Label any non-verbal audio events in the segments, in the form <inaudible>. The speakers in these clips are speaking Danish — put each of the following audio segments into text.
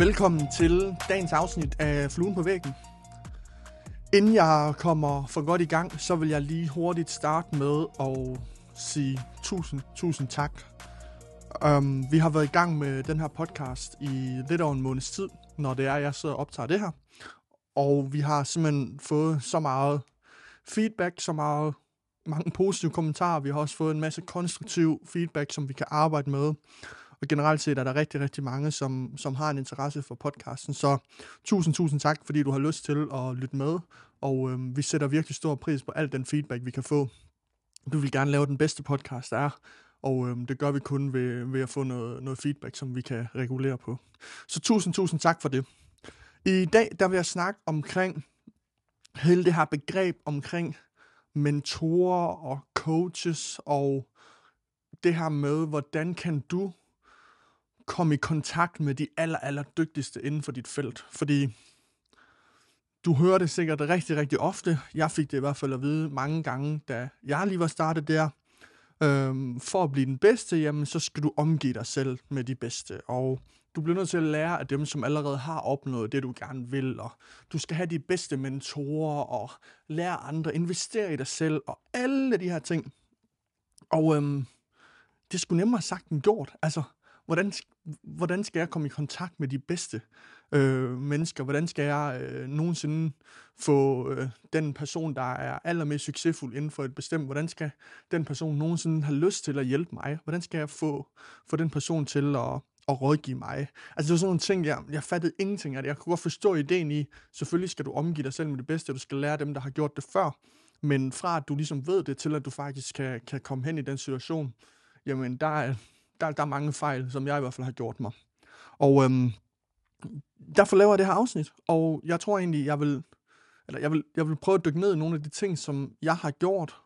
Velkommen til dagens afsnit af Fluen på væggen. Inden jeg kommer for godt i gang, så vil jeg lige hurtigt starte med at sige tusind, tusind tak. Um, vi har været i gang med den her podcast i lidt over en måneds tid, når det er, jeg sidder og optager det her. Og vi har simpelthen fået så meget feedback, så meget mange positive kommentarer. Vi har også fået en masse konstruktiv feedback, som vi kan arbejde med. Og generelt set er der rigtig, rigtig mange, som, som har en interesse for podcasten. Så tusind, tusind tak, fordi du har lyst til at lytte med. Og øh, vi sætter virkelig stor pris på al den feedback, vi kan få. Du vil gerne lave den bedste podcast, der er. Og øh, det gør vi kun ved, ved at få noget, noget feedback, som vi kan regulere på. Så tusind, tusind tak for det. I dag der vil jeg snakke omkring hele det her begreb omkring mentorer og coaches og det her med, hvordan kan du komme i kontakt med de aller, aller dygtigste inden for dit felt. Fordi du hører det sikkert rigtig, rigtig ofte. Jeg fik det i hvert fald at vide mange gange, da jeg lige var startet der. Øhm, for at blive den bedste, jamen, så skal du omgive dig selv med de bedste. Og du bliver nødt til at lære af dem, som allerede har opnået det, du gerne vil. Og du skal have de bedste mentorer og lære andre, investere i dig selv og alle de her ting. Og øhm, det skulle nemmere sagt end gjort. Altså, hvordan, hvordan skal jeg komme i kontakt med de bedste øh, mennesker? Hvordan skal jeg øh, nogensinde få øh, den person, der er allermest succesfuld inden for et bestemt, hvordan skal den person nogensinde have lyst til at hjælpe mig? Hvordan skal jeg få, få den person til at, at rådgive mig? Altså det var sådan nogle ting, jeg, jeg fattede ingenting af det. Jeg kunne godt forstå ideen i, selvfølgelig skal du omgive dig selv med det bedste, du skal lære dem, der har gjort det før, men fra at du ligesom ved det, til at du faktisk kan, kan komme hen i den situation, jamen der er, der, der er mange fejl, som jeg i hvert fald har gjort mig. Og øhm, derfor laver jeg det her afsnit, og jeg tror egentlig, jeg vil, eller jeg vil, jeg vil prøve at dykke ned i nogle af de ting, som jeg har gjort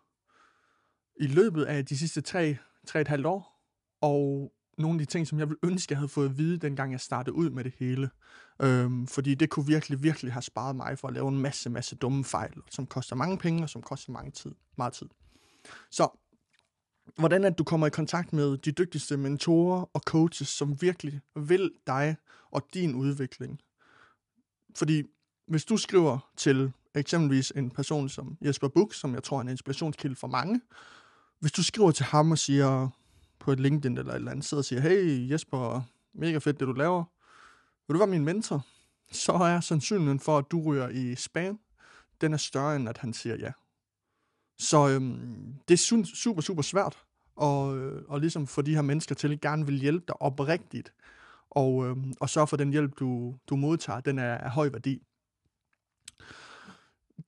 i løbet af de sidste tre, tre et halvt år, og nogle af de ting, som jeg vil ønske, jeg havde fået at vide, dengang jeg startede ud med det hele. Øhm, fordi det kunne virkelig, virkelig have sparet mig for at lave en masse, masse dumme fejl, som koster mange penge, og som koster mange tid, meget tid. Så hvordan at du kommer i kontakt med de dygtigste mentorer og coaches, som virkelig vil dig og din udvikling. Fordi hvis du skriver til eksempelvis en person som Jesper Buch, som jeg tror er en inspirationskilde for mange, hvis du skriver til ham og siger på et LinkedIn eller et eller andet, sidder og siger, hey Jesper, mega fedt det du laver, vil du være min mentor? Så er sandsynligheden for, at du ryger i spam, den er større end at han siger ja. Så øhm, det er super, super svært og, øh, og ligesom få de her mennesker til at gerne vil hjælpe dig oprigtigt, og, øh, og sørge for, at den hjælp, du, du modtager, den er af høj værdi.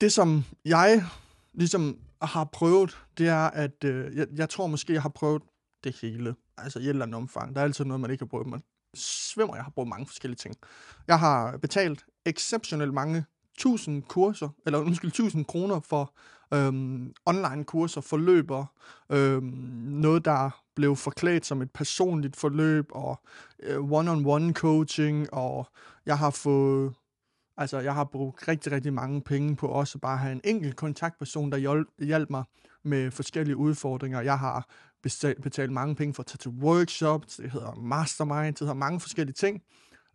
Det, som jeg ligesom har prøvet, det er, at øh, jeg, jeg tror måske, jeg har prøvet det hele. Altså i et eller andet omfang. Der er altid noget, man ikke har prøvet. Man svimmer, jeg har brugt mange forskellige ting. Jeg har betalt exceptionelt mange tusind kurser, eller undskyld, tusind kroner for øhm, online kurser, forløber, øhm, noget der blev forklædt som et personligt forløb, og øh, one-on-one coaching, og jeg har fået, altså jeg har brugt rigtig, rigtig mange penge på også bare at have en enkelt kontaktperson, der hjælp, hjælp mig med forskellige udfordringer. Jeg har betalt, betalt mange penge for at tage til workshops, det hedder mastermind, det hedder mange forskellige ting.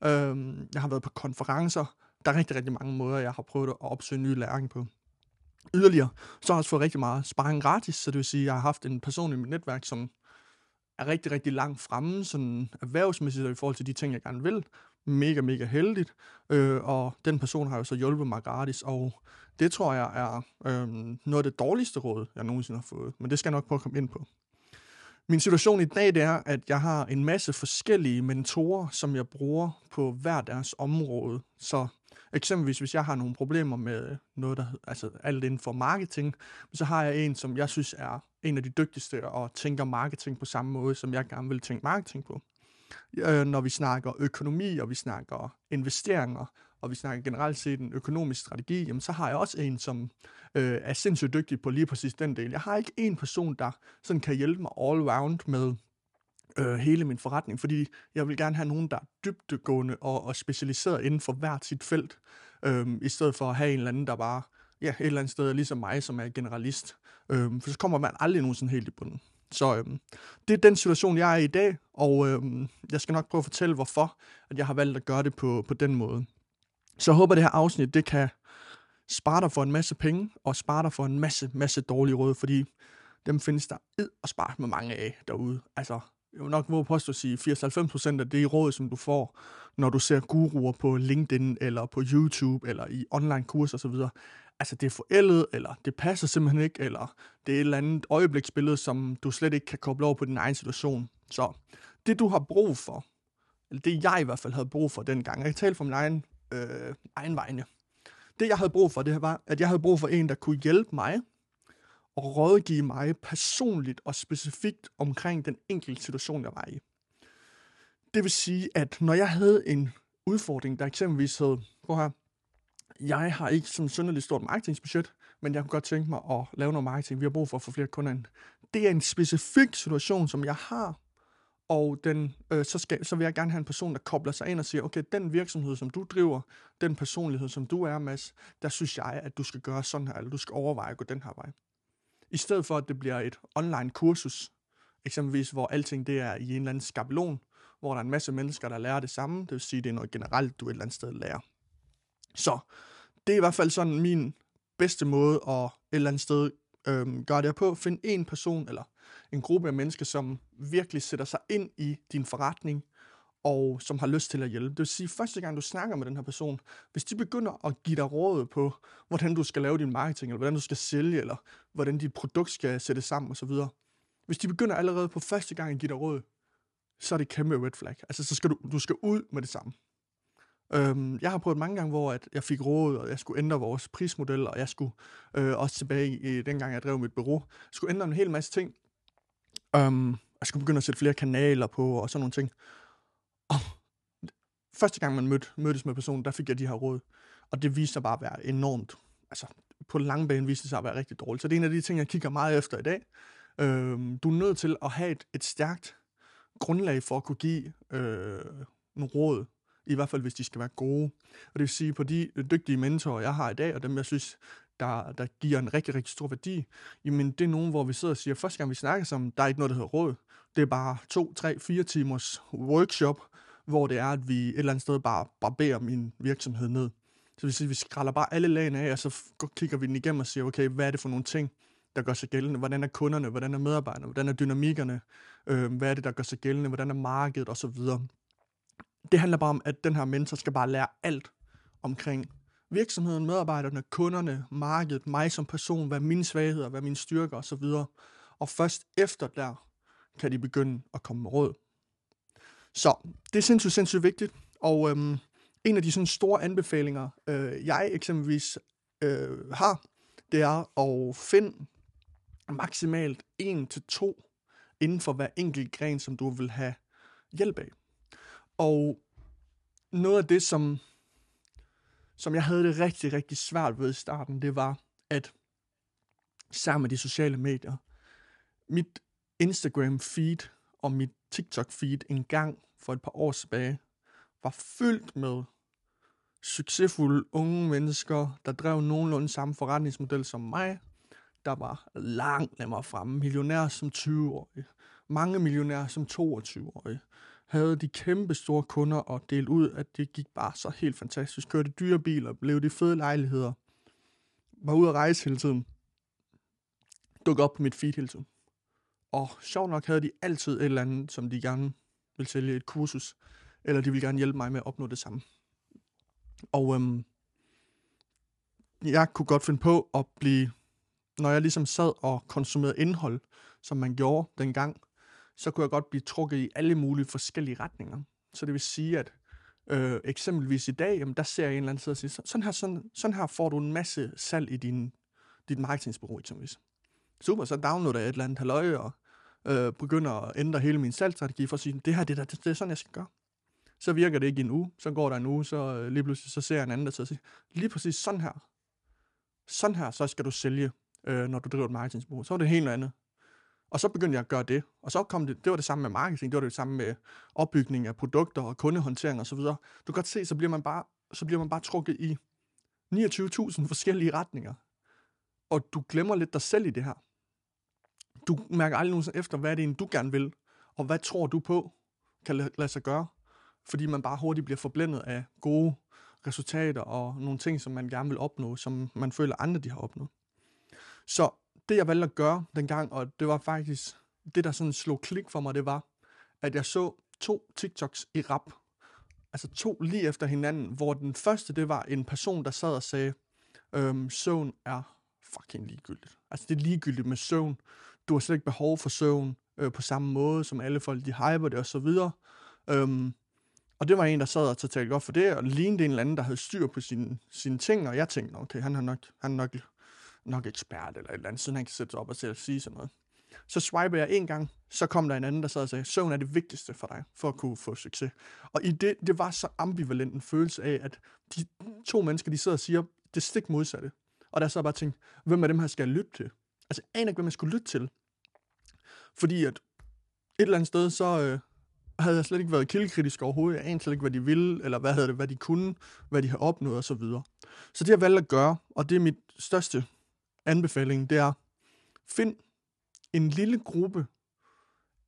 Øhm, jeg har været på konferencer, der er rigtig, rigtig mange måder, jeg har prøvet at opsøge ny læring på. Yderligere, så har jeg også fået rigtig meget sparring gratis, så det vil sige, at jeg har haft en person i mit netværk, som er rigtig, rigtig langt fremme, sådan erhvervsmæssigt i forhold til de ting, jeg gerne vil. Mega, mega heldigt. Øh, og den person har jo så hjulpet mig gratis, og det tror jeg er øh, noget af det dårligste råd, jeg nogensinde har fået. Men det skal jeg nok prøve at komme ind på. Min situation i dag det er, at jeg har en masse forskellige mentorer, som jeg bruger på hver deres område. Så Eksempelvis, hvis jeg har nogle problemer med øh, noget, der altså alt inden for marketing, så har jeg en, som jeg synes er en af de dygtigste og tænker marketing på samme måde, som jeg gerne vil tænke marketing på. Øh, når vi snakker økonomi, og vi snakker investeringer, og vi snakker generelt set en økonomisk strategi, jamen så har jeg også en, som øh, er sindssygt dygtig på lige præcis den del. Jeg har ikke en person, der sådan kan hjælpe mig all round med øh, hele min forretning, fordi jeg vil gerne have nogen, der er dybdegående og, og specialiseret inden for hvert sit felt, øh, i stedet for at have en eller anden, der bare ja, et eller andet sted er ligesom mig, som er generalist. Øh, for så kommer man aldrig nogensinde helt i bunden. Så øh, det er den situation, jeg er i i dag, og øh, jeg skal nok prøve at fortælle, hvorfor at jeg har valgt at gøre det på, på den måde. Så jeg håber, det her afsnit det kan spare dig for en masse penge, og spare dig for en masse, masse dårlige råd, fordi dem findes der ed og spare med mange af derude. Altså, jeg vil nok våge påstå at sige 80-90% af det råd, som du får, når du ser guruer på LinkedIn, eller på YouTube, eller i online kurser osv., altså det er forældet, eller det passer simpelthen ikke, eller det er et eller andet øjebliksbillede, som du slet ikke kan koble over på din egen situation. Så det du har brug for, eller det jeg i hvert fald havde brug for dengang, jeg kan tale for min egen, øh, egen vegne, det jeg havde brug for, det var, at jeg havde brug for en, der kunne hjælpe mig, og rådgive mig personligt og specifikt omkring den enkelte situation, jeg var i. Det vil sige, at når jeg havde en udfordring, der eksempelvis hed, prøv her, jeg har ikke sådan synderligt stort marketingsbudget, men jeg kunne godt tænke mig at lave noget marketing. Vi har brug for at få flere kunder ind. Det er en specifik situation, som jeg har, og den, øh, så, skal, så vil jeg gerne have en person, der kobler sig ind og siger, okay, den virksomhed, som du driver, den personlighed, som du er, Mads, der synes jeg, at du skal gøre sådan her, eller du skal overveje at gå den her vej. I stedet for, at det bliver et online kursus, eksempelvis, hvor alting det er i en eller anden skabelon, hvor der er en masse mennesker, der lærer det samme, det vil sige, det er noget generelt, du et eller andet sted lærer. Så det er i hvert fald sådan min bedste måde at et eller andet sted øhm, gøre det på. Find en person eller en gruppe af mennesker, som virkelig sætter sig ind i din forretning, og som har lyst til at hjælpe. Det vil sige, første gang du snakker med den her person, hvis de begynder at give dig råd på, hvordan du skal lave din marketing, eller hvordan du skal sælge, eller hvordan dit produkt skal sættes sammen osv., hvis de begynder allerede på første gang at give dig råd, så er det kæmpe red flag. Altså, så skal du, du skal ud med det samme. Øhm, jeg har prøvet mange gange, hvor at jeg fik råd, og jeg skulle ændre vores prismodel, og jeg skulle øh, også tilbage i dengang, jeg drev mit bureau, jeg skulle ændre en hel masse ting. Øhm, jeg skulle begynde at sætte flere kanaler på, og sådan nogle ting. Og første gang, man mødte, mødtes med personen, der fik jeg de her råd. Og det viste sig bare at være enormt, altså på lang bane viste det sig at være rigtig dårligt. Så det er en af de ting, jeg kigger meget efter i dag. Øhm, du er nødt til at have et, et stærkt grundlag for at kunne give øh, nogle råd i hvert fald hvis de skal være gode. Og det vil sige, på de dygtige mentorer, jeg har i dag, og dem jeg synes, der, der giver en rigtig, rigtig stor værdi, jamen det er nogen, hvor vi sidder og siger, første gang vi snakker sammen, der er ikke noget, der hedder råd. Det er bare to, tre, fire timers workshop, hvor det er, at vi et eller andet sted bare barberer min virksomhed ned. Så vi siger, vi skræller bare alle lagene af, og så kigger vi den igennem og siger, okay, hvad er det for nogle ting, der gør sig gældende? Hvordan er kunderne? Hvordan er medarbejderne? Hvordan er dynamikkerne? Øh, hvad er det, der gør sig gældende? Hvordan er markedet? Og så videre det handler bare om, at den her mentor skal bare lære alt omkring virksomheden, medarbejderne, kunderne, markedet, mig som person, hvad mine svagheder, hvad mine styrker osv. Og først efter der kan de begynde at komme med råd. Så det er sindssygt, sindssygt vigtigt. Og øhm, en af de sådan store anbefalinger, øh, jeg eksempelvis øh, har, det er at finde maksimalt en til to inden for hver enkelt gren, som du vil have hjælp af. Og noget af det, som, som jeg havde det rigtig, rigtig svært ved i starten, det var, at sammen med de sociale medier, mit Instagram-feed og mit TikTok-feed en gang for et par år tilbage, var fyldt med succesfulde unge mennesker, der drev nogenlunde samme forretningsmodel som mig, der var langt nemmere fremme. Millionærer som 20-årige, mange millionærer som 22-årige, havde de kæmpe store kunder og delt ud, at det gik bare så helt fantastisk. Kørte dyre biler, blev de fede lejligheder, var ude at rejse hele tiden. Dukkede op på mit feed hele tiden. Og sjov nok havde de altid et eller andet, som de gerne ville sælge et kursus, eller de ville gerne hjælpe mig med at opnå det samme. Og øhm, jeg kunne godt finde på at blive, når jeg ligesom sad og konsumerede indhold, som man gjorde dengang, så kunne jeg godt blive trukket i alle mulige forskellige retninger. Så det vil sige, at øh, eksempelvis i dag, jamen, der ser jeg en eller anden side og siger, sådan her, sådan, sådan her får du en masse salg i din, dit marketingsbureau eksempelvis. Super, så downloader jeg et eller andet halvøje og øh, begynder at ændre hele min salgsstrategi for at sige, det her det, der, det, det er sådan, jeg skal gøre. Så virker det ikke i en uge, så går der en uge, så øh, lige pludselig så ser jeg en anden, der siger, lige præcis sådan her, sådan her, så skal du sælge, øh, når du driver et marketingsbureau. Så er det helt noget andet. Og så begyndte jeg at gøre det. Og så kom det, det var det samme med marketing, det var det samme med opbygning af produkter og kundehåndtering osv. Du kan godt se, så bliver man bare, så bliver man bare trukket i 29.000 forskellige retninger. Og du glemmer lidt dig selv i det her. Du mærker aldrig nogensinde efter, hvad er det er, du gerne vil, og hvad tror du på kan lade sig gøre, fordi man bare hurtigt bliver forblændet af gode resultater og nogle ting, som man gerne vil opnå, som man føler andre de har opnået. Så det jeg valgte at gøre dengang, og det var faktisk det, der sådan slog klik for mig, det var, at jeg så to TikToks i rap. Altså to lige efter hinanden, hvor den første, det var en person, der sad og sagde, øhm, søvn er fucking ligegyldigt. Altså det er ligegyldigt med søvn. Du har slet ikke behov for søvn øh, på samme måde, som alle folk, de hyper det og så videre. Øhm, og det var en, der sad og talte godt for det, og lignede en eller anden, der havde styr på sine, sine ting, og jeg tænkte, okay, han har nok, han har nok, nok ekspert eller et eller andet, siden han kan sætte sig op og selv sige sådan noget. Så swiper jeg en gang, så kom der en anden, der sad og sagde, søvn er det vigtigste for dig, for at kunne få succes. Og i det, det var så ambivalent en følelse af, at de to mennesker, de sidder og siger det stik modsatte. Og der så bare tænkt, hvem af dem her skal jeg lytte til? Altså, jeg aner ikke, hvem jeg skulle lytte til. Fordi at et eller andet sted, så øh, havde jeg slet ikke været kildekritisk overhovedet. Jeg anede slet ikke, hvad de ville, eller hvad, havde det, hvad de kunne, hvad de har opnået osv. Så, videre. så det jeg valgte at gøre, og det er mit største anbefaling, det er, find en lille gruppe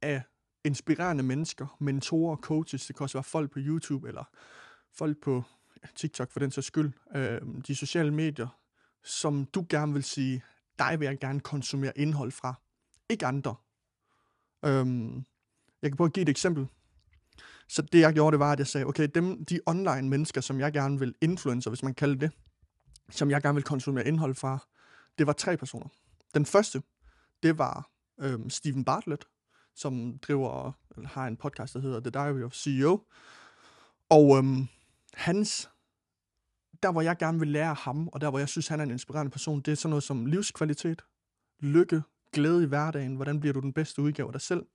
af inspirerende mennesker, mentorer, coaches, det kan også være folk på YouTube, eller folk på TikTok for den sags skyld, øh, de sociale medier, som du gerne vil sige, dig vil jeg gerne konsumere indhold fra. Ikke andre. Øhm, jeg kan prøve at give et eksempel. Så det jeg gjorde, det var, at jeg sagde, okay, dem, de online mennesker, som jeg gerne vil influencer, hvis man kalder det, som jeg gerne vil konsumere indhold fra, det var tre personer. Den første, det var øhm, Steven Bartlett, som driver, eller har en podcast, der hedder The Diary of CEO. Og øhm, hans, der hvor jeg gerne vil lære ham, og der hvor jeg synes, han er en inspirerende person, det er sådan noget som livskvalitet, lykke, glæde i hverdagen, hvordan bliver du den bedste udgave af dig selv.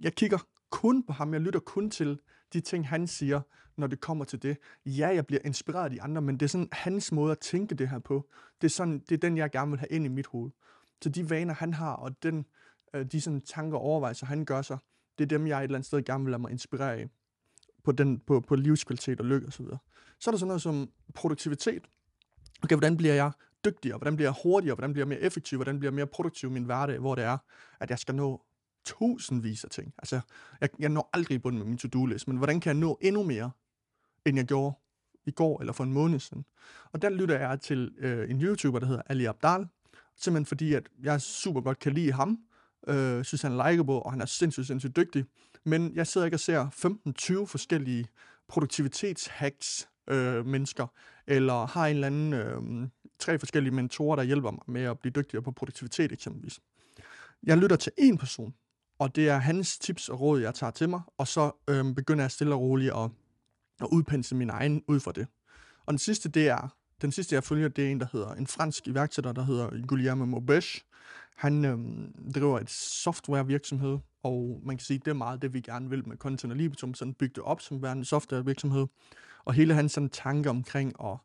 Jeg kigger kun på ham, jeg lytter kun til de ting, han siger, når det kommer til det. Ja, jeg bliver inspireret af de andre, men det er sådan hans måde at tænke det her på. Det er, sådan, det er den, jeg gerne vil have ind i mit hoved. Så de vaner, han har, og den, øh, de sådan tanker og overvejelser, han gør sig, det er dem, jeg et eller andet sted gerne vil lade mig inspirere af på, den, på, på livskvalitet og lykke osv. Så, så er der sådan noget som produktivitet. Okay, hvordan bliver jeg dygtigere? Hvordan bliver jeg hurtigere? Hvordan bliver jeg mere effektiv? Hvordan bliver jeg mere produktiv i min hverdag, hvor det er, at jeg skal nå tusindvis af ting. Altså, jeg, jeg når aldrig i bunden med min to-do-list, men hvordan kan jeg nå endnu mere, end jeg gjorde i går eller for en måned siden? Og der lytter jeg til øh, en YouTuber, der hedder Ali Abdal, simpelthen fordi, at jeg super godt kan lide ham, øh, synes han er likeable, og han er sindssygt, sindssygt dygtig, men jeg sidder ikke og ser 15-20 forskellige produktivitetshacks øh, mennesker, eller har en eller anden øh, tre forskellige mentorer, der hjælper mig med at blive dygtigere på produktivitet eksempelvis. Jeg lytter til en person, og det er hans tips og råd, jeg tager til mig, og så øhm, begynder jeg stille og roligt at, at udpensle min egen ud fra det. Og den sidste, det er, den sidste, jeg følger, det er en, der hedder en fransk iværksætter, der hedder Guillermo Maubesch. Han øhm, driver et software virksomhed, og man kan sige, det er meget det, vi gerne vil med Content og Libitum, sådan bygge det op som værende software virksomhed. Og hele hans sådan tanke omkring at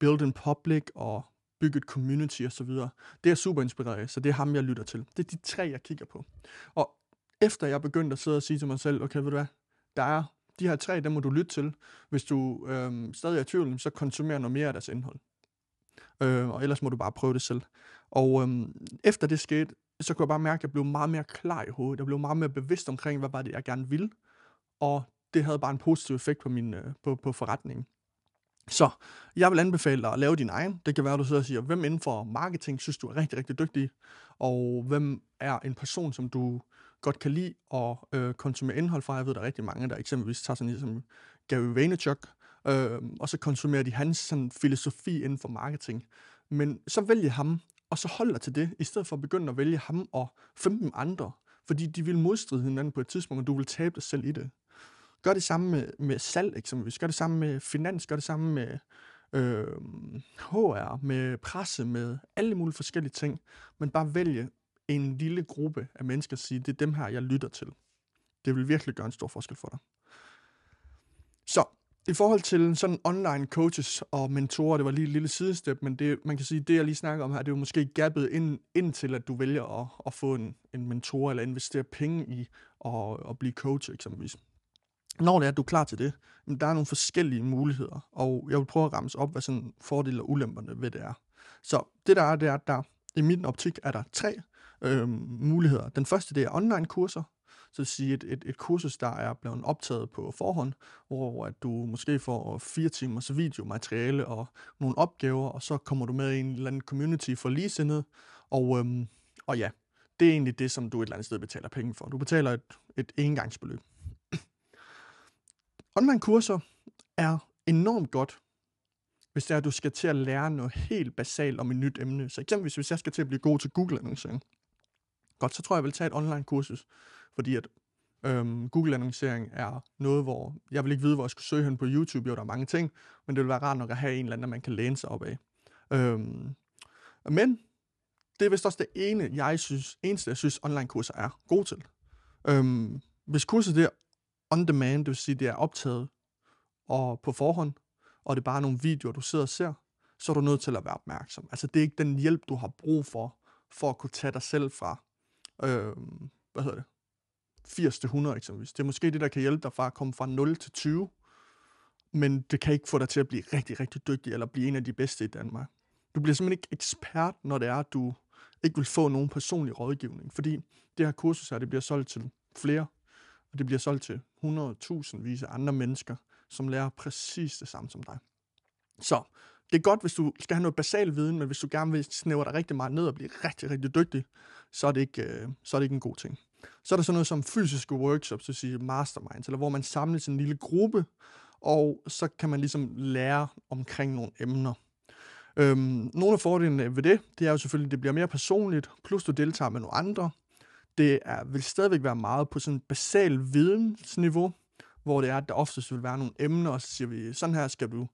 build in public og bygge et community og så videre. Det er super inspireret så det er ham, jeg lytter til. Det er de tre, jeg kigger på. Og efter jeg begyndte at sidde og sige til mig selv, okay, ved du hvad, der er de her tre, dem må du lytte til. Hvis du øh, stadig er i tvivl, så konsumer noget mere af deres indhold. Øh, og ellers må du bare prøve det selv. Og øh, efter det skete, så kunne jeg bare mærke, at jeg blev meget mere klar i hovedet. Jeg blev meget mere bevidst omkring, hvad var det, jeg gerne ville. Og det havde bare en positiv effekt på, min, øh, på, på forretningen. Så jeg vil anbefale dig at lave din egen. Det kan være, at du sidder og siger, hvem inden for marketing synes du er rigtig, rigtig dygtig, og hvem er en person, som du godt kan lide at øh, konsumere indhold fra. Jeg ved, der er rigtig mange, der eksempelvis tager sådan en som Gary Vaynerchuk, øh, og så konsumerer de hans sådan, filosofi inden for marketing. Men så vælger ham, og så holder til det, i stedet for at begynde at vælge ham og 15 andre, fordi de vil modstride hinanden på et tidspunkt, og du vil tabe dig selv i det. Gør det samme med, med salg eksempelvis. Gør det samme med finans. Gør det samme med øh, HR, med presse, med alle mulige forskellige ting. Men bare vælge en lille gruppe af mennesker sige, det er dem her, jeg lytter til. Det vil virkelig gøre en stor forskel for dig. Så i forhold til sådan online coaches og mentorer, det var lige et lille sidestep, men det, man kan sige, det jeg lige snakker om her, det er jo måske gappet ind, ind til, at du vælger at, at få en, en mentor eller investere penge i at, at blive coach eksempelvis når det er, at du er klar til det, der er nogle forskellige muligheder, og jeg vil prøve at ramse op, hvad sådan fordele og ulemperne ved det er. Så det der er, det er, at der i min optik er der tre øh, muligheder. Den første, det er online-kurser. Så at sige et, et, et kursus, der er blevet optaget på forhånd, hvor at du måske får fire timers videomateriale og nogle opgaver, og så kommer du med i en eller anden community for ligesindede. Og, øhm, og ja, det er egentlig det, som du et eller andet sted betaler penge for. Du betaler et, et engangsbeløb. <clears throat> Online-kurser er enormt godt, hvis det er, at du skal til at lære noget helt basalt om et nyt emne. Så eksempelvis, hvis jeg skal til at blive god til Google-annoncering, godt, så tror jeg, jeg vil tage et online-kursus, fordi at øhm, Google-annoncering er noget, hvor jeg vil ikke vide, hvor jeg skulle søge hen på YouTube. Jo, der er mange ting, men det vil være rart nok at have en eller anden, man kan læne sig op af. Øhm, men det er vist også det ene, jeg synes, eneste, jeg synes, online-kurser er gode til. Øhm, hvis kurset det er on demand, det vil sige, det er optaget og på forhånd, og det er bare nogle videoer, du sidder og ser, så er du nødt til at være opmærksom. Altså, det er ikke den hjælp, du har brug for, for at kunne tage dig selv fra, øh, hvad hedder det, 80 til 100 eksempelvis. Det er måske det, der kan hjælpe dig fra at komme fra 0 til 20, men det kan ikke få dig til at blive rigtig, rigtig dygtig, eller blive en af de bedste i Danmark. Du bliver simpelthen ikke ekspert, når det er, at du ikke vil få nogen personlig rådgivning, fordi det her kursus her, det bliver solgt til flere, og det bliver solgt til 100.000 vis af andre mennesker, som lærer præcis det samme som dig. Så det er godt, hvis du skal have noget basal viden, men hvis du gerne vil snævre dig rigtig meget ned og blive rigtig, rigtig dygtig, så er det ikke, øh, så er det ikke en god ting. Så er der sådan noget som fysiske workshops, så sige masterminds, eller hvor man samles en lille gruppe, og så kan man ligesom lære omkring nogle emner. Øhm, nogle af fordelene ved det, det er jo selvfølgelig, at det bliver mere personligt, plus du deltager med nogle andre. Det er, vil stadigvæk være meget på sådan basal vidensniveau, hvor det er, at der oftest vil være nogle emner, og så siger vi, sådan her skal du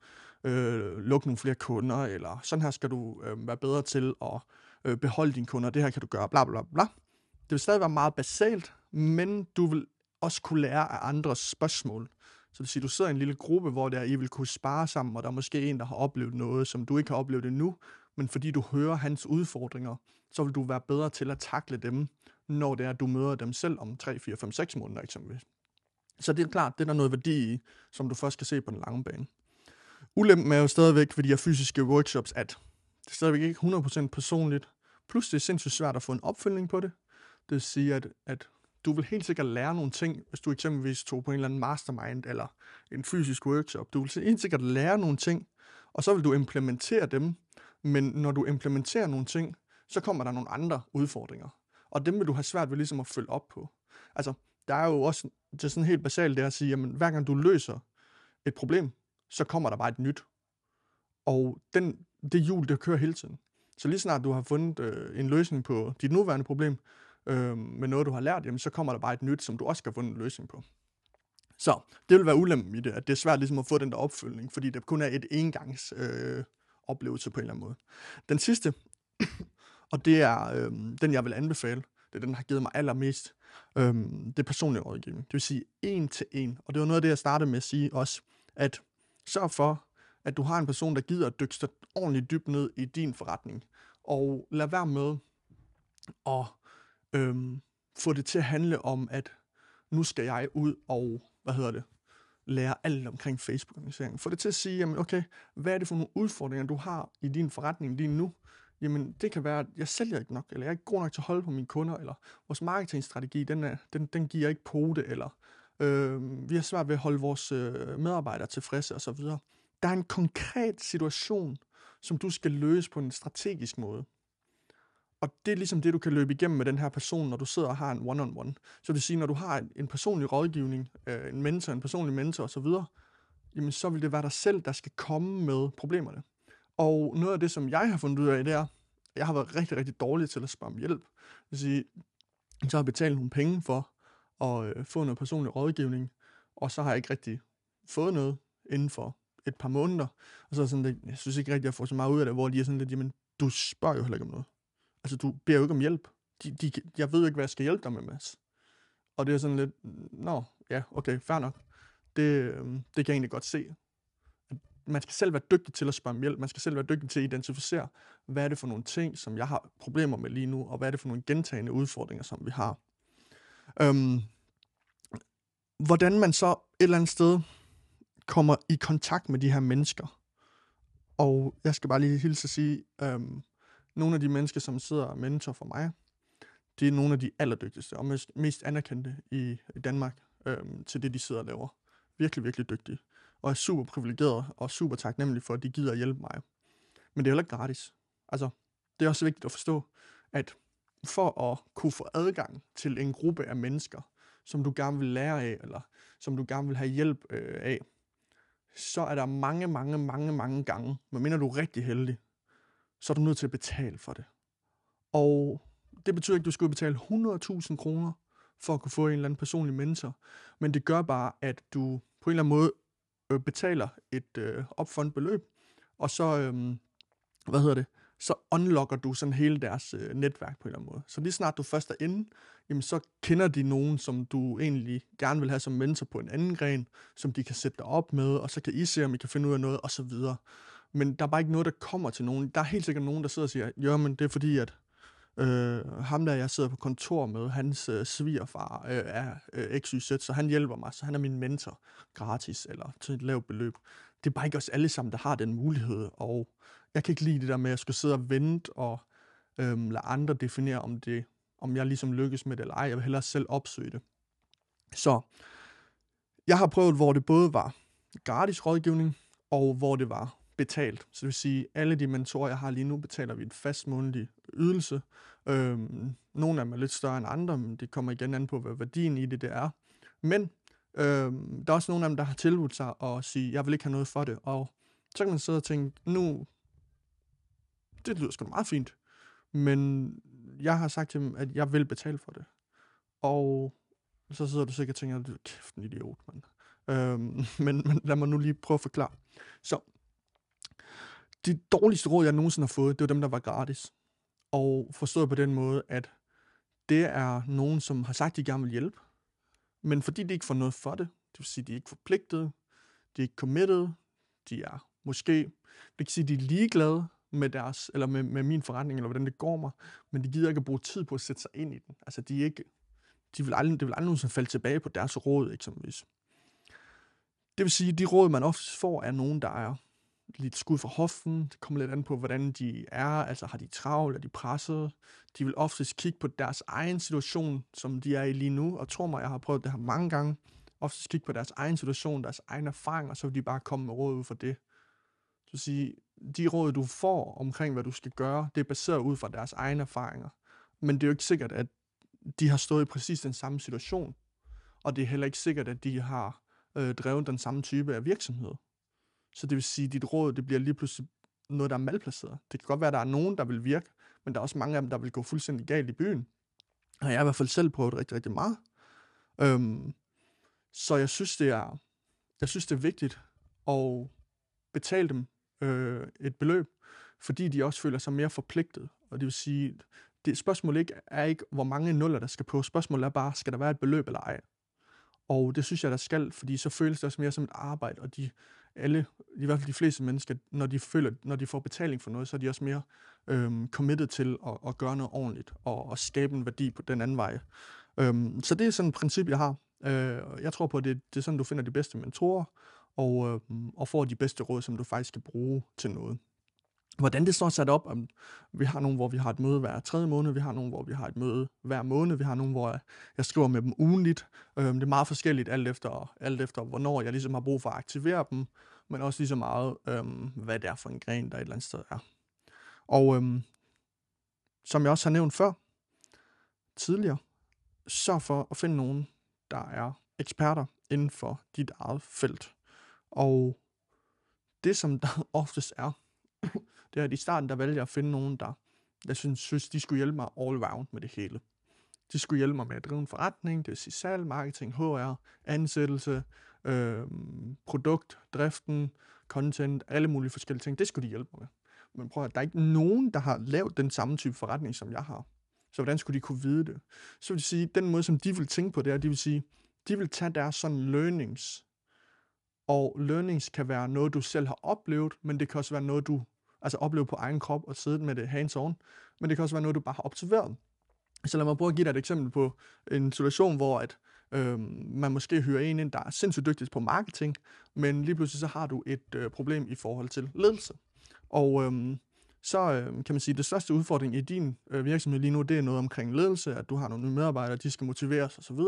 øh, lukke nogle flere kunder, eller sådan her skal du øh, være bedre til at øh, beholde dine kunder, det her kan du gøre, bla bla bla. Det vil stadig være meget basalt, men du vil også kunne lære af andres spørgsmål. Så det vil sige, du sidder i en lille gruppe, hvor der I vil kunne spare sammen, og der er måske en, der har oplevet noget, som du ikke har oplevet endnu, men fordi du hører hans udfordringer, så vil du være bedre til at takle dem, når det er, at du møder dem selv om 3, 4, 5, 6 måneder eksempelvis. Så det er klart, det er der noget værdi i, som du først skal se på den lange bane. Ulempen er jo stadigvæk ved de her fysiske workshops, at det er stadigvæk ikke 100% personligt. Plus det er sindssygt svært at få en opfølgning på det. Det vil sige, at, at du vil helt sikkert lære nogle ting, hvis du eksempelvis tog på en eller anden mastermind eller en fysisk workshop. Du vil helt sikkert lære nogle ting, og så vil du implementere dem. Men når du implementerer nogle ting, så kommer der nogle andre udfordringer. Og dem vil du have svært ved ligesom at følge op på. Altså, der er jo også det er sådan helt basalt det at sige, jamen hver gang du løser et problem, så kommer der bare et nyt. Og den, det hjul, det kører hele tiden. Så lige snart du har fundet øh, en løsning på dit nuværende problem, øh, med noget, du har lært, jamen, så kommer der bare et nyt, som du også skal finde en løsning på. Så det vil være ulempen i det, at det er svært ligesom at få den der opfølgning, fordi det kun er et engangs øh, oplevelse på en eller anden måde. Den sidste, <coughs> og det er øh, den, jeg vil anbefale, det er den, der har givet mig allermest, øh, det er personlig rådgivning. Det vil sige en til en. Og det var noget af det, jeg startede med at sige også, at sørg for, at du har en person, der gider at dykke ordentligt dybt ned i din forretning. Og lad være med at øhm, få det til at handle om, at nu skal jeg ud og, hvad hedder det, lære alt omkring Facebook-annoncering. Få det til at sige, jamen okay, hvad er det for nogle udfordringer, du har i din forretning lige nu? Jamen, det kan være, at jeg sælger ikke nok, eller jeg er ikke god nok til at holde på mine kunder, eller vores marketingstrategi, den, er, den, den giver ikke pote, eller øh, vi har svært ved at holde vores øh, medarbejdere tilfredse, osv. Der er en konkret situation, som du skal løse på en strategisk måde. Og det er ligesom det, du kan løbe igennem med den her person, når du sidder og har en one-on-one. Så det vil sige, når du har en, personlig rådgivning, øh, en mentor, en personlig mentor osv., jamen så vil det være dig selv, der skal komme med problemerne. Og noget af det, som jeg har fundet ud af, det er, at jeg har været rigtig, rigtig dårlig til at spørge om hjælp. Det vil sige, så har jeg betalt nogle penge for og øh, få noget personlig rådgivning, og så har jeg ikke rigtig fået noget inden for et par måneder. Og så er sådan lidt, jeg synes ikke rigtig, at jeg får så meget ud af det, hvor de er sådan lidt, jamen, du spørger jo heller ikke om noget. Altså, du beder jo ikke om hjælp. De, de, jeg ved jo ikke, hvad jeg skal hjælpe dig med, Mads. Og det er sådan lidt, nå, ja, okay, fair nok. Det, øhm, det kan jeg egentlig godt se. Man skal selv være dygtig til at spørge om hjælp. Man skal selv være dygtig til at identificere, hvad er det for nogle ting, som jeg har problemer med lige nu, og hvad er det for nogle gentagende udfordringer, som vi har. Øhm, hvordan man så et eller andet sted kommer i kontakt med de her mennesker. Og jeg skal bare lige hilse at sige, øhm, nogle af de mennesker, som sidder og mentor for mig, Det er nogle af de allerdygtigste og mest, mest anerkendte i, i Danmark øhm, til det, de sidder og laver. Virkelig, virkelig dygtige. Og er super privilegeret og super taknemmelig for, at de gider at hjælpe mig. Men det er heller ikke gratis. Altså, det er også vigtigt at forstå, at for at kunne få adgang til en gruppe af mennesker, som du gerne vil lære af, eller som du gerne vil have hjælp øh, af, så er der mange, mange, mange, mange gange, medmindre du er rigtig heldig, så er du nødt til at betale for det. Og det betyder ikke, at du skal betale 100.000 kroner for at kunne få en eller anden personlig mentor, men det gør bare, at du på en eller anden måde øh, betaler et øh, opfundet beløb, og så, øh, hvad hedder det, så unlocker du sådan hele deres øh, netværk på en eller anden måde. Så lige snart du først er inde, jamen så kender de nogen, som du egentlig gerne vil have som mentor på en anden gren, som de kan sætte dig op med, og så kan I se, om I kan finde ud af noget, og så videre. Men der er bare ikke noget, der kommer til nogen. Der er helt sikkert nogen, der sidder og siger, jo, men det er fordi, at øh, ham der, jeg sidder på kontor med, hans øh, svigerfar øh, er øh, XYZ, så han hjælper mig, så han er min mentor gratis, eller til et lavt beløb. Det er bare ikke os alle sammen, der har den mulighed, og jeg kan ikke lide det der med, at jeg skulle sidde og vente og øhm, lade andre definere, om, det, om jeg ligesom lykkes med det eller ej. Jeg vil hellere selv opsøge det. Så jeg har prøvet, hvor det både var gratis rådgivning, og hvor det var betalt. Så det vil sige, alle de mentorer, jeg har lige nu, betaler vi en fast månedlig ydelse. Øhm, nogle af dem er lidt større end andre, men det kommer igen an på, hvad værdien i det, det er. Men øhm, der er også nogle af dem, der har tilbudt sig at sige, jeg vil ikke have noget for det. Og så kan man sidde og tænke, nu det lyder sgu meget fint. Men jeg har sagt til dem, at jeg vil betale for det. Og så sidder du sikkert og tænker, du kæft en idiot, mand. Øhm, <laughs> men, men lad mig nu lige prøve at forklare. Så, de dårligste råd, jeg nogensinde har fået, det var dem, der var gratis. Og forstået på den måde, at det er nogen, som har sagt, at de gerne vil hjælpe, men fordi de ikke får noget for det, det vil sige, at de er ikke forpligtet, de er ikke committed, de er måske, det kan sige, at de er ligeglade, med, deres, eller med, med min forretning, eller hvordan det går mig, men de gider ikke at bruge tid på at sætte sig ind i den. Altså, de er ikke, de vil aldrig, det vil aldrig nogensinde falde tilbage på deres råd, eksempelvis. Det vil sige, at de råd, man ofte får, er nogen, der er lidt skud fra hoften. Det kommer lidt an på, hvordan de er. Altså, har de travlt? Er de presset? De vil oftest kigge på deres egen situation, som de er i lige nu. Og tror mig, jeg har prøvet det her mange gange. Oftest kigge på deres egen situation, deres egen erfaring, og så vil de bare komme med råd ud fra det. Så vil sige, de råd, du får omkring, hvad du skal gøre, det er baseret ud fra deres egne erfaringer. Men det er jo ikke sikkert, at de har stået i præcis den samme situation. Og det er heller ikke sikkert, at de har øh, drevet den samme type af virksomhed. Så det vil sige, at dit råd det bliver lige pludselig noget, der er malplaceret. Det kan godt være, at der er nogen, der vil virke, men der er også mange af dem, der vil gå fuldstændig galt i byen. Og jeg har i hvert fald selv prøvet rigtig, rigtig meget. Øhm, så jeg synes, det er, jeg synes, det er vigtigt at betale dem øh, et beløb, fordi de også føler sig mere forpligtet. Og det vil sige, det spørgsmål ikke, er ikke, hvor mange nuller der skal på. Spørgsmålet er bare, skal der være et beløb eller ej? Og det synes jeg, der skal, fordi så føles det også mere som et arbejde, og de alle, i hvert fald de fleste mennesker, når de føler, når de får betaling for noget, så er de også mere øhm, committed til at, at gøre noget ordentligt, og og skabe en værdi på den anden vej. Øhm, så det er sådan et princip, jeg har. Øh, jeg tror på, at det, det er sådan, du finder de bedste mentorer, og, øh, og får de bedste råd, som du faktisk kan bruge til noget. Hvordan det så er sat op, om vi har nogle, hvor vi har et møde hver tredje måned, vi har nogle, hvor vi har et møde hver måned, vi har nogle, hvor jeg skriver med dem ugenligt. Øh, det er meget forskelligt, alt efter, alt efter, hvornår jeg ligesom har brug for at aktivere dem, men også lige så meget, øh, hvad det er for en gren, der et eller andet sted er. Og øh, som jeg også har nævnt før, tidligere, sørg for at finde nogen, der er eksperter inden for dit eget felt. Og det, som der <laughs> oftest er, <clears throat> det er, at i starten, der valgte jeg at finde nogen, der jeg synes, synes, de skulle hjælpe mig all round med det hele. De skulle hjælpe mig med at drive en forretning, det vil sige salg, marketing, HR, ansættelse, øh, produkt, driften, content, alle mulige forskellige ting. Det skulle de hjælpe mig med. Men prøv at der er ikke nogen, der har lavet den samme type forretning, som jeg har. Så hvordan skulle de kunne vide det? Så vil sige, den måde, som de vil tænke på det er, de vil sige, de vil tage deres sådan learnings, og learnings kan være noget, du selv har oplevet, men det kan også være noget, du altså oplever på egen krop og sidde med det hands-on, men det kan også være noget, du bare har observeret. Så lad mig prøve at give dig et eksempel på en situation, hvor at, øh, man måske hører en ind, der er sindssygt dygtig på marketing, men lige pludselig så har du et øh, problem i forhold til ledelse. Og øh, så øh, kan man sige, at det største udfordring i din øh, virksomhed lige nu, det er noget omkring ledelse, at du har nogle nye medarbejdere, de skal motiveres osv.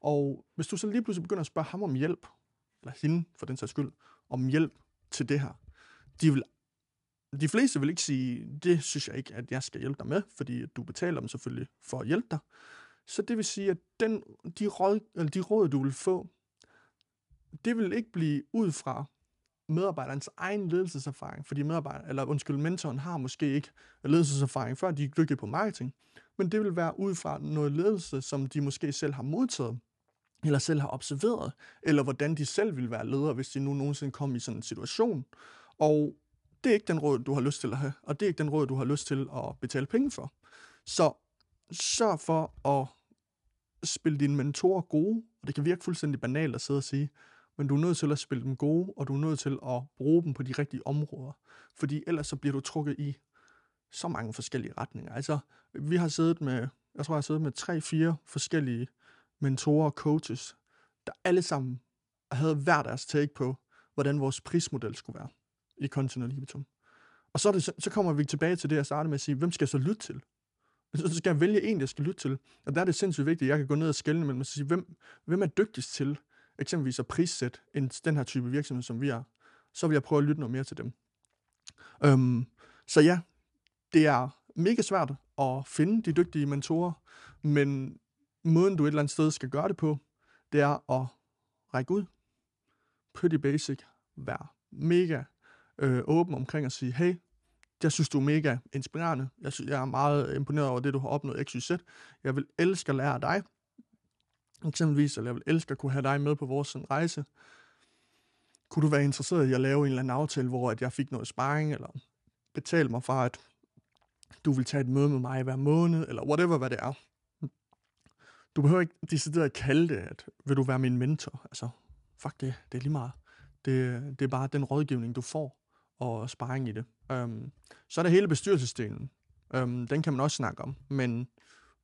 Og hvis du så lige pludselig begynder at spørge ham om hjælp, eller hende for den sags skyld, om hjælp til det her, de vil de fleste vil ikke sige, det synes jeg ikke, at jeg skal hjælpe dig med, fordi du betaler dem selvfølgelig for at hjælpe dig. Så det vil sige, at den, de, råd, eller de råd, du vil få, det vil ikke blive ud fra medarbejderens egen ledelseserfaring, fordi medarbejder, eller undskyld, mentoren har måske ikke ledelseserfaring, før de er dygtige på marketing, men det vil være ud fra noget ledelse, som de måske selv har modtaget, eller selv har observeret, eller hvordan de selv vil være ledere, hvis de nu nogensinde kommer i sådan en situation. Og det er ikke den råd, du har lyst til at have, og det er ikke den råd, du har lyst til at betale penge for. Så sørg for at spille dine mentorer gode, og det kan virke fuldstændig banalt at sidde og sige, men du er nødt til at spille dem gode, og du er nødt til at bruge dem på de rigtige områder. Fordi ellers så bliver du trukket i så mange forskellige retninger. Altså, vi har siddet med, jeg tror, jeg har siddet med tre, fire forskellige mentorer og coaches, der alle sammen havde hver deres take på, hvordan vores prismodel skulle være i Content og Libitum. Og så, det, så kommer vi tilbage til det, jeg startede med at sige, hvem skal jeg så lytte til? Så skal jeg vælge en, jeg skal lytte til. Og der er det sindssygt vigtigt, at jeg kan gå ned og skælne mellem og sige, hvem, hvem er dygtigst til eksempelvis at prissætte en, den her type virksomhed, som vi er. Så vil jeg prøve at lytte noget mere til dem. Øhm, så ja, det er mega svært at finde de dygtige mentorer, men måden du et eller andet sted skal gøre det på, det er at række ud. Pretty basic. Vær mega øh, åben omkring at sige, hey, jeg synes, du er mega inspirerende. Jeg, synes, jeg er meget øh, imponeret over det, du har opnået XYZ. Jeg vil elske at lære af dig. Eksempelvis, eller jeg vil elske at kunne have dig med på vores sådan, rejse. Kunne du være interesseret i at lave en eller anden aftale, hvor at jeg fik noget sparring, eller betale mig for, at du vil tage et møde med mig hver måned, eller whatever, hvad det er. Du behøver ikke decideret at kalde det, at vil du være min mentor? Altså, fuck det, det er lige meget. Det, det er bare den rådgivning, du får, og sparring i det. Øhm, så er der hele bestyrelsesdelen. Øhm, den kan man også snakke om, men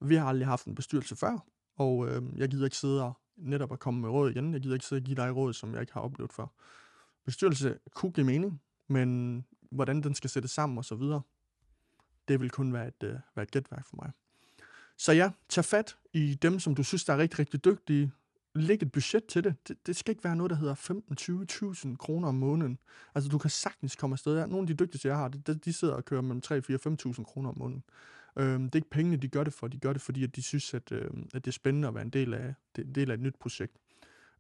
vi har aldrig haft en bestyrelse før, og øhm, jeg gider ikke sidde og netop at komme med råd igen. Jeg gider ikke sidde og give dig råd, som jeg ikke har oplevet før. Bestyrelse kunne give mening, men hvordan den skal sættes sammen og så videre, det vil kun være et, øh, være et gætværk for mig. Så ja, tag fat i dem, som du synes, der er rigtig, rigtig dygtige. Læg et budget til det. det. Det skal ikke være noget, der hedder 15-20.000 kroner om måneden. Altså, du kan sagtens komme afsted. Nogle af de dygtigste, jeg har, de, de sidder og kører mellem 3-4-5.000 kroner om måneden. Øhm, det er ikke pengene, de gør det for. De gør det, fordi at de synes, at, øh, at det er spændende at være en del af, en del af et nyt projekt.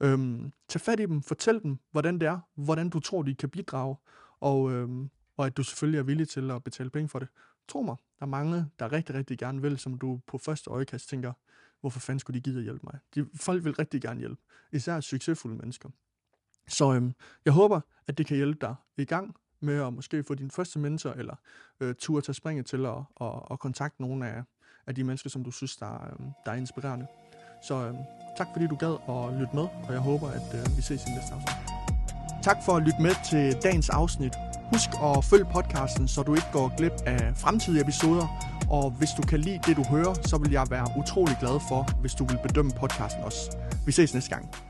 Øhm, tag fat i dem. Fortæl dem, hvordan det er. Hvordan du tror, de kan bidrage. Og, øhm, og at du selvfølgelig er villig til at betale penge for det. Tro mig, der er mange, der rigtig, rigtig gerne vil, som du på første øjekast tænker, hvorfor fanden skulle de gide at hjælpe mig? De, folk vil rigtig gerne hjælpe. Især succesfulde mennesker. Så øhm, jeg håber, at det kan hjælpe dig i gang med at måske få din første mentor, eller øh, tur at springe til at, og, og kontakte nogle af, af de mennesker, som du synes, der, øh, der er inspirerende. Så øh, tak fordi du gad at lytte med, og jeg håber, at øh, vi ses i næste afsnit. Tak for at lytte med til dagens afsnit. Husk at følge podcasten, så du ikke går glip af fremtidige episoder. Og hvis du kan lide det, du hører, så vil jeg være utrolig glad for, hvis du vil bedømme podcasten også. Vi ses næste gang.